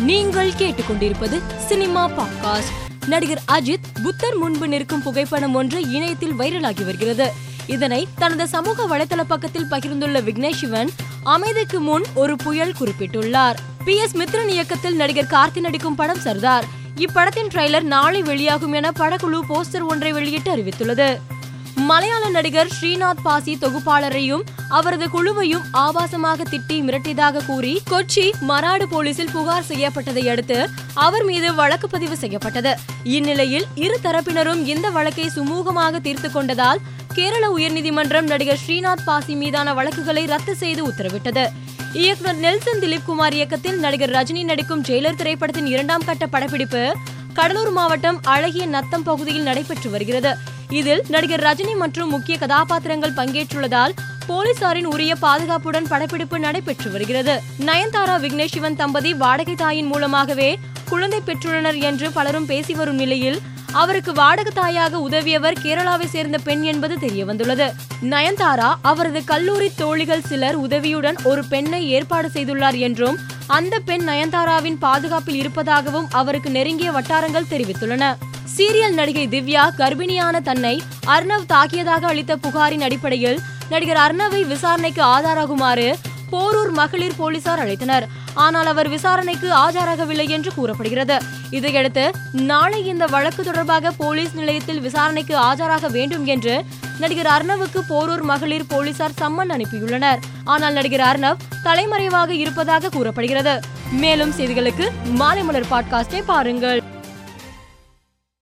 நீங்கள் கேட்டுக்கொண்டிருப்பது cinema podcast. நடிகர் அஜித் புத்தர் முன்பு நிற்கும் புகைப்படம் ஒன்று இணையத்தில் வைரலாகி வருகிறது. இதனை தனது சமூக வலைதள பக்கத்தில் பகிர்ந்துள்ள விக்னேஷ் சிவன் அமைதிக்கு முன் ஒரு புயல் குறிப்பிட்டுள்ளார். பி எஸ் மித்ரன் இயக்கத்தில் நடிகர் கார்த்தி நடிக்கும் படம் சர்தார். இப்படத்தின் ட்ரெய்லர் நாளை வெளியாகும் என படக்குழு போஸ்டர் ஒன்றை வெளியிட்டு அறிவித்துள்ளது. மலையாள நடிகர் ஸ்ரீநாத் பாசி தொகுப்பாளரையும் அவரது குழுவையும் ஆபாசமாக திட்டி மிரட்டியதாக கூறி கொச்சி மராடு போலீசில் புகார் செய்யப்பட்டதை அடுத்து அவர் மீது வழக்கு பதிவு செய்யப்பட்டது. இந்நிலையில் இரு தரப்பினரும் இந்த வழக்கை சுமூகமாக தீர்த்து கொண்டதால் கேரள உயர்நீதிமன்றம் நடிகர் ஸ்ரீநாத் பாசி மீதான வழக்குகளை ரத்து செய்து உத்தரவிட்டது. இயக்குனர் நெல்சன் திலீப் குமார் இயக்கத்தில் நடிகர் ரஜினி நடிக்கும் ஜெயிலர் திரைப்படத்தின் இரண்டாம் கட்ட படப்பிடிப்பு கடலூர் மாவட்டம் அழகிய நத்தம் பகுதியில் நடைபெற்று வருகிறது. இதில் நடிகர் ரஜினி மற்றும் முக்கிய கதாபாத்திரங்கள் பங்கேற்றுள்ளதால் போலீசாரின் உரிய பாதுகாப்புடன் படப்பிடிப்பு நடைபெற்று வருகிறது. நயன்தாரா விக்னேஷ் சிவன் தம்பதி வாடகை தாயின் மூலமாகவே குழந்தை பெற்றுள்ளனர் என்று பலரும் பேசி வரும் நிலையில் அவருக்கு வாடகை தாயாக உதவியவர் கேரளாவை சேர்ந்த பெண் என்பது தெரியவந்துள்ளது. நயன்தாரா அவரது கல்லூரி தோழிகள் சிலர் உதவியுடன் ஒரு பெண்ணை ஏற்பாடு செய்துள்ளார் என்றும் அந்த பெண் நயன்தாராவின் பாதுகாப்பில் இருப்பதாகவும் அவருக்கு நெருங்கிய வட்டாரங்கள் தெரிவித்துள்ளன. சீரியல் நடிகை திவ்யா கர்ப்பிணியான தன்னை அர்ணவ் தாக்கியதாக அளித்த புகாரின் அடிப்படையில் நடிகர் அர்ணவை விசாரணைக்கு ஆதாராகுமாறு போரூர் மகளிர் போலீசார் அழைத்தனர். ஆனால் அவர் விசாரணைக்கு ஆஜராகவில்லை என்று கூறப்படுகிறது. இதையடுத்து நாளை இந்த வழக்கு தொடர்பாக போலீஸ் நிலையத்தில் விசாரணைக்கு ஆஜராக வேண்டும் என்று நடிகர் அர்ணவுக்கு போரூர் மகளிர் போலீசார் சம்மன் அனுப்பியுள்ளனர். ஆனால் நடிகர் அர்ணவ் தலைமறைவாக இருப்பதாக கூறப்படுகிறது. மேலும் செய்திகளுக்கு மாலை மலர் பாட்காஸ்டை பாருங்கள்.